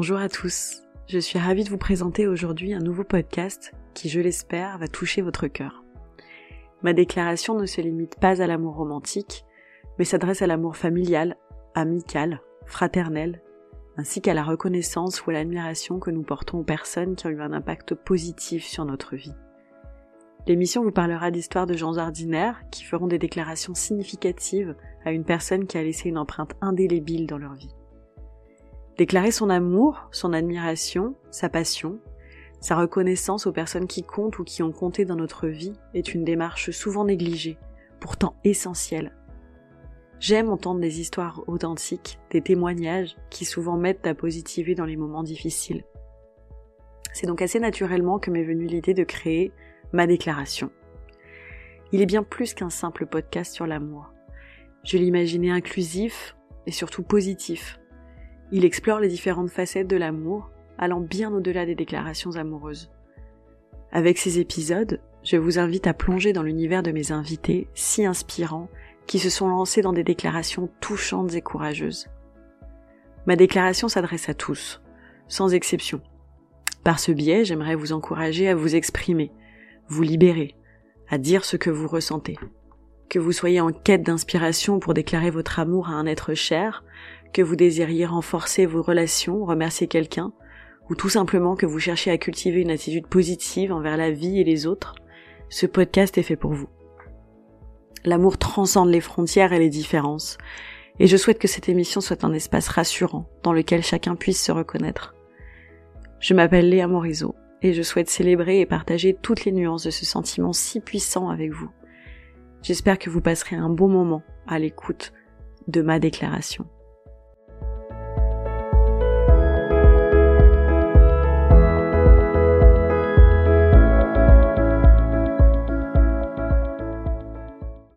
Bonjour à tous, je suis ravie de vous présenter aujourd'hui un nouveau podcast qui, je l'espère, va toucher votre cœur. Ma déclaration ne se limite pas à l'amour romantique, mais s'adresse à l'amour familial, amical, fraternel, ainsi qu'à la reconnaissance ou à l'admiration que nous portons aux personnes qui ont eu un impact positif sur notre vie. L'émission vous parlera d'histoires de gens ordinaires qui feront des déclarations significatives à une personne qui a laissé une empreinte indélébile dans leur vie. Déclarer son amour, son admiration, sa passion, sa reconnaissance aux personnes qui comptent ou qui ont compté dans notre vie est une démarche souvent négligée, pourtant essentielle. J'aime entendre des histoires authentiques, des témoignages qui souvent m'aident à positiver dans les moments difficiles. C'est donc assez naturellement que m'est venue l'idée de créer ma déclaration. Il est bien plus qu'un simple podcast sur l'amour. Je l'imaginais inclusif et surtout positif, il explore les différentes facettes de l'amour, allant bien au-delà des déclarations amoureuses. Avec ces épisodes, je vous invite à plonger dans l'univers de mes invités, si inspirants, qui se sont lancés dans des déclarations touchantes et courageuses. Ma déclaration s'adresse à tous, sans exception. Par ce biais, j'aimerais vous encourager à vous exprimer, vous libérer, à dire ce que vous ressentez. Que vous soyez en quête d'inspiration pour déclarer votre amour à un être cher, que vous désiriez renforcer vos relations, remercier quelqu'un, ou tout simplement que vous cherchez à cultiver une attitude positive envers la vie et les autres, ce podcast est fait pour vous. L'amour transcende les frontières et les différences, et je souhaite que cette émission soit un espace rassurant dans lequel chacun puisse se reconnaître. Je m'appelle Léa Morisot, et je souhaite célébrer et partager toutes les nuances de ce sentiment si puissant avec vous. J'espère que vous passerez un bon moment à l'écoute de ma déclaration.